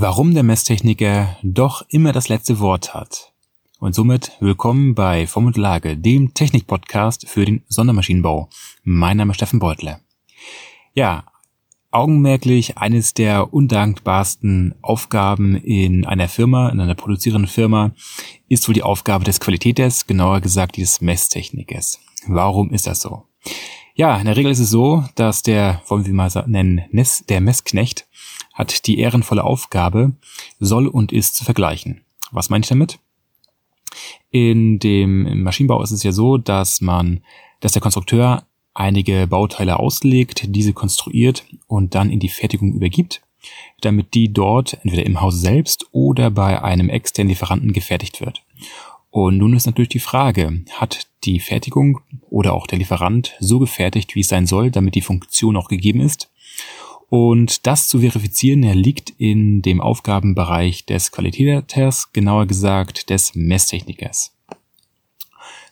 warum der Messtechniker doch immer das letzte Wort hat. Und somit willkommen bei Form und Lage, dem Technik-Podcast für den Sondermaschinenbau. Mein Name ist Steffen Beutler. Ja, augenmerklich eines der undankbarsten Aufgaben in einer Firma, in einer produzierenden Firma, ist wohl die Aufgabe des Qualitäters, genauer gesagt des Messtechnikers. Warum ist das so? Ja, in der Regel ist es so, dass der, wollen wir mal nennen, der Messknecht hat die ehrenvolle Aufgabe, soll und ist zu vergleichen. Was meine ich damit? In dem Maschinenbau ist es ja so, dass man, dass der Konstrukteur einige Bauteile auslegt, diese konstruiert und dann in die Fertigung übergibt, damit die dort entweder im Haus selbst oder bei einem externen Lieferanten gefertigt wird. Und nun ist natürlich die Frage, hat die Fertigung oder auch der Lieferant so gefertigt, wie es sein soll, damit die Funktion auch gegeben ist? Und das zu verifizieren liegt in dem Aufgabenbereich des Qualitäters, genauer gesagt des Messtechnikers.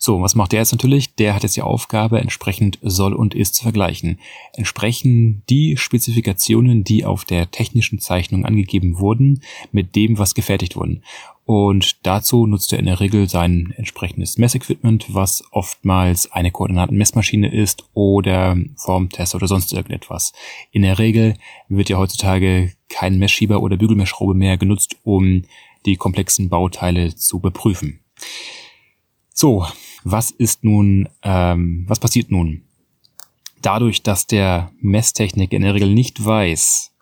So, was macht der jetzt natürlich? Der hat jetzt die Aufgabe, entsprechend soll und ist zu vergleichen. Entsprechen die Spezifikationen, die auf der technischen Zeichnung angegeben wurden, mit dem, was gefertigt wurden. Und dazu nutzt er in der Regel sein entsprechendes Messequipment, was oftmals eine Koordinatenmessmaschine ist oder Formtest oder sonst irgendetwas. In der Regel wird ja heutzutage kein Messschieber oder Bügelmessschraube mehr genutzt, um die komplexen Bauteile zu beprüfen. So, was ist nun, ähm, was passiert nun? Dadurch, dass der Messtechnik in der Regel nicht weiß,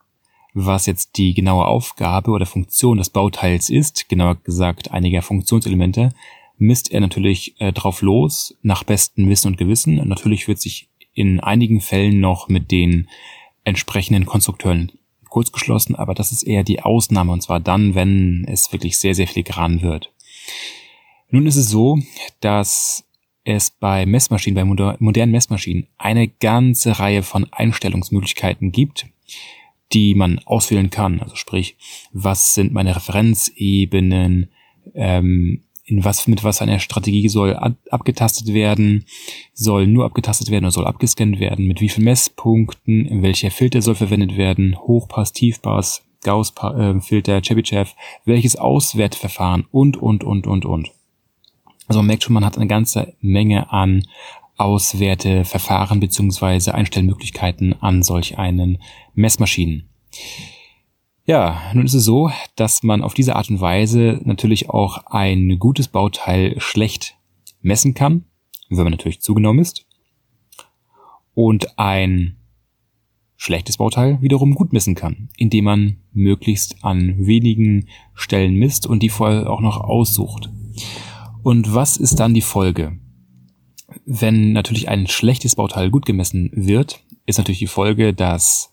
was jetzt die genaue Aufgabe oder Funktion des Bauteils ist, genauer gesagt einiger Funktionselemente, misst er natürlich äh, drauf los, nach bestem Wissen und Gewissen. Und natürlich wird sich in einigen Fällen noch mit den entsprechenden Konstrukteuren kurz geschlossen, aber das ist eher die Ausnahme und zwar dann, wenn es wirklich sehr, sehr filigran wird. Nun ist es so, dass es bei Messmaschinen, bei modernen Messmaschinen eine ganze Reihe von Einstellungsmöglichkeiten gibt, die man auswählen kann. Also sprich, was sind meine Referenzebenen, ähm, in was, mit was eine Strategie soll ab, abgetastet werden, soll nur abgetastet werden oder soll abgescannt werden, mit wie vielen Messpunkten, welcher Filter soll verwendet werden, Hochpass, Tiefpass, Gauss-Filter, äh, Chebyshev, welches Auswertverfahren und, und, und, und, und. Also man merkt schon, man hat eine ganze Menge an Auswerteverfahren beziehungsweise Einstellmöglichkeiten an solch einen Messmaschinen. Ja, nun ist es so, dass man auf diese Art und Weise natürlich auch ein gutes Bauteil schlecht messen kann, wenn man natürlich zugenommen ist. Und ein schlechtes Bauteil wiederum gut messen kann, indem man möglichst an wenigen Stellen misst und die vorher auch noch aussucht. Und was ist dann die Folge? Wenn natürlich ein schlechtes Bauteil gut gemessen wird, ist natürlich die Folge, dass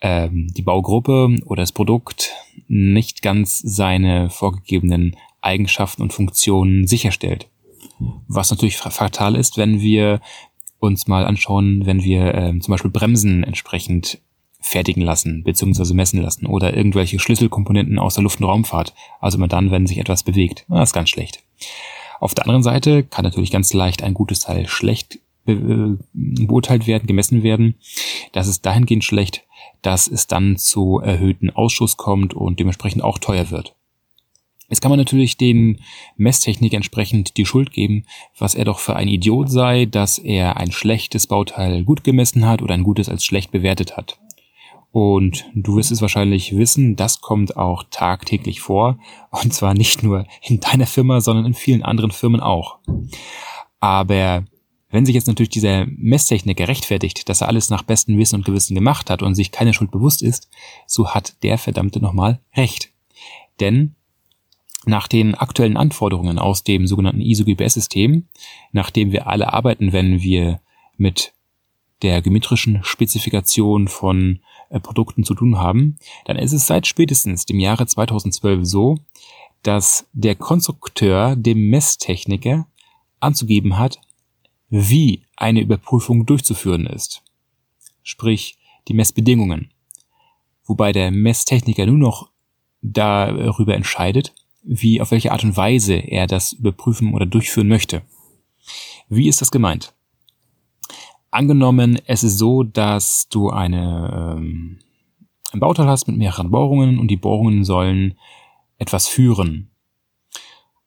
ähm, die Baugruppe oder das Produkt nicht ganz seine vorgegebenen Eigenschaften und Funktionen sicherstellt. Was natürlich fatal ist, wenn wir uns mal anschauen, wenn wir ähm, zum Beispiel Bremsen entsprechend fertigen lassen beziehungsweise messen lassen oder irgendwelche Schlüsselkomponenten aus der Luft- und Raumfahrt. Also immer dann, wenn sich etwas bewegt. Das ist ganz schlecht. Auf der anderen Seite kann natürlich ganz leicht ein gutes Teil schlecht be beurteilt werden, gemessen werden. Das ist dahingehend schlecht, dass es dann zu erhöhten Ausschuss kommt und dementsprechend auch teuer wird. Jetzt kann man natürlich den Messtechnik entsprechend die Schuld geben, was er doch für ein Idiot sei, dass er ein schlechtes Bauteil gut gemessen hat oder ein gutes als schlecht bewertet hat. Und du wirst es wahrscheinlich wissen, das kommt auch tagtäglich vor. Und zwar nicht nur in deiner Firma, sondern in vielen anderen Firmen auch. Aber wenn sich jetzt natürlich dieser Messtechniker rechtfertigt, dass er alles nach bestem Wissen und Gewissen gemacht hat und sich keine Schuld bewusst ist, so hat der verdammte nochmal recht. Denn nach den aktuellen Anforderungen aus dem sogenannten ISO-GPS-System, nach dem wir alle arbeiten, wenn wir mit der geometrischen Spezifikation von äh, Produkten zu tun haben, dann ist es seit spätestens dem Jahre 2012 so, dass der Konstrukteur dem Messtechniker anzugeben hat, wie eine Überprüfung durchzuführen ist. Sprich, die Messbedingungen. Wobei der Messtechniker nur noch darüber entscheidet, wie, auf welche Art und Weise er das überprüfen oder durchführen möchte. Wie ist das gemeint? Angenommen, es ist so, dass du eine, ähm, ein Bauteil hast mit mehreren Bohrungen und die Bohrungen sollen etwas führen.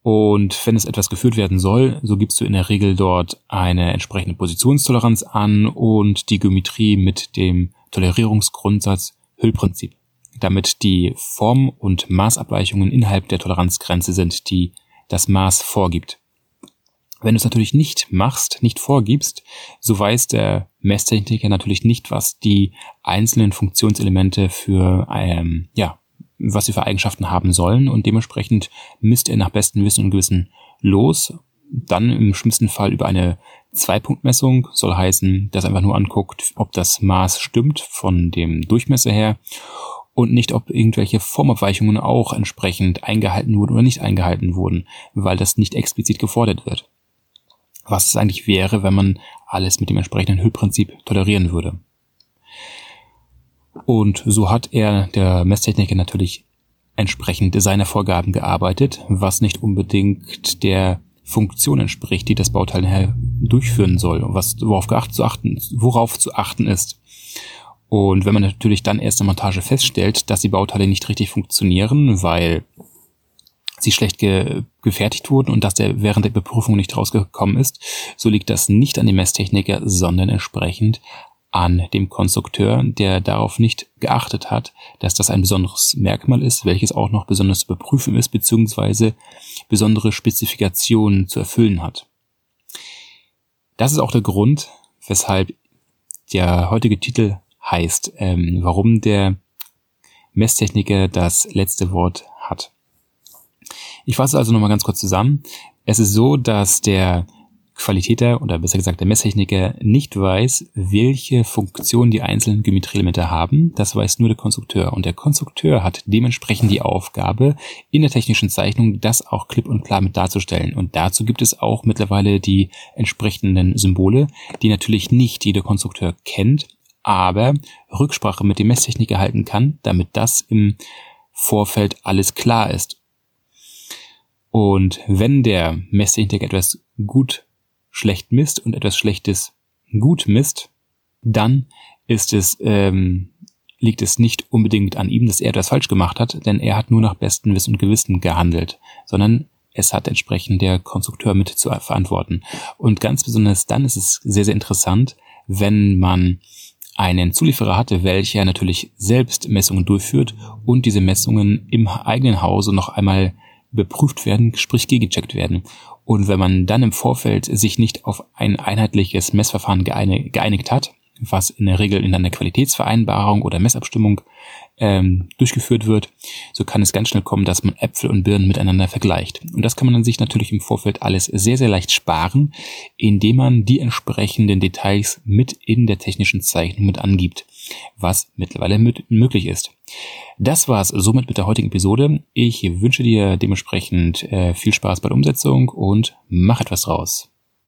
Und wenn es etwas geführt werden soll, so gibst du in der Regel dort eine entsprechende Positionstoleranz an und die Geometrie mit dem Tolerierungsgrundsatz Hüllprinzip, damit die Form- und Maßabweichungen innerhalb der Toleranzgrenze sind, die das Maß vorgibt. Wenn du es natürlich nicht machst, nicht vorgibst, so weiß der Messtechniker natürlich nicht, was die einzelnen Funktionselemente für, ähm, ja, was sie für Eigenschaften haben sollen. Und dementsprechend misst er nach bestem Wissen und Gewissen los. Dann im schlimmsten Fall über eine Zweipunktmessung. Soll heißen, dass er einfach nur anguckt, ob das Maß stimmt von dem Durchmesser her. Und nicht, ob irgendwelche Formabweichungen auch entsprechend eingehalten wurden oder nicht eingehalten wurden, weil das nicht explizit gefordert wird was es eigentlich wäre, wenn man alles mit dem entsprechenden Hüllprinzip tolerieren würde. Und so hat er, der Messtechniker, natürlich entsprechend seiner Vorgaben gearbeitet, was nicht unbedingt der Funktion entspricht, die das Bauteil durchführen soll und was, worauf, zu achten, worauf zu achten ist. Und wenn man natürlich dann erst in der Montage feststellt, dass die Bauteile nicht richtig funktionieren, weil sie schlecht ge gefertigt wurden und dass der während der Überprüfung nicht rausgekommen ist, so liegt das nicht an dem Messtechniker, sondern entsprechend an dem Konstrukteur, der darauf nicht geachtet hat, dass das ein besonderes Merkmal ist, welches auch noch besonders zu überprüfen ist, beziehungsweise besondere Spezifikationen zu erfüllen hat. Das ist auch der Grund, weshalb der heutige Titel heißt, ähm, warum der Messtechniker das letzte Wort hat. Ich fasse also nochmal ganz kurz zusammen. Es ist so, dass der Qualitäter oder besser gesagt der Messtechniker nicht weiß, welche Funktion die einzelnen Geometrieelemente haben. Das weiß nur der Konstrukteur. Und der Konstrukteur hat dementsprechend die Aufgabe, in der technischen Zeichnung das auch klipp und klar mit darzustellen. Und dazu gibt es auch mittlerweile die entsprechenden Symbole, die natürlich nicht jeder Konstrukteur kennt, aber Rücksprache mit dem Messtechniker halten kann, damit das im Vorfeld alles klar ist und wenn der Messtechniker etwas gut schlecht misst und etwas Schlechtes gut misst, dann ist es, ähm, liegt es nicht unbedingt an ihm, dass er etwas falsch gemacht hat, denn er hat nur nach bestem Wissen und Gewissen gehandelt, sondern es hat entsprechend der Konstrukteur mit zu verantworten. Und ganz besonders dann ist es sehr, sehr interessant, wenn man einen Zulieferer hatte, welcher natürlich selbst Messungen durchführt und diese Messungen im eigenen Hause noch einmal überprüft werden, sprich gegecheckt werden. Und wenn man dann im Vorfeld sich nicht auf ein einheitliches Messverfahren geeinigt hat, was in der Regel in einer Qualitätsvereinbarung oder Messabstimmung ähm, durchgeführt wird, so kann es ganz schnell kommen, dass man Äpfel und Birnen miteinander vergleicht. Und das kann man dann sich natürlich im Vorfeld alles sehr, sehr leicht sparen, indem man die entsprechenden Details mit in der technischen Zeichnung mit angibt, was mittlerweile mit möglich ist. Das war's somit mit der heutigen Episode. Ich wünsche dir dementsprechend äh, viel Spaß bei der Umsetzung und mach etwas draus.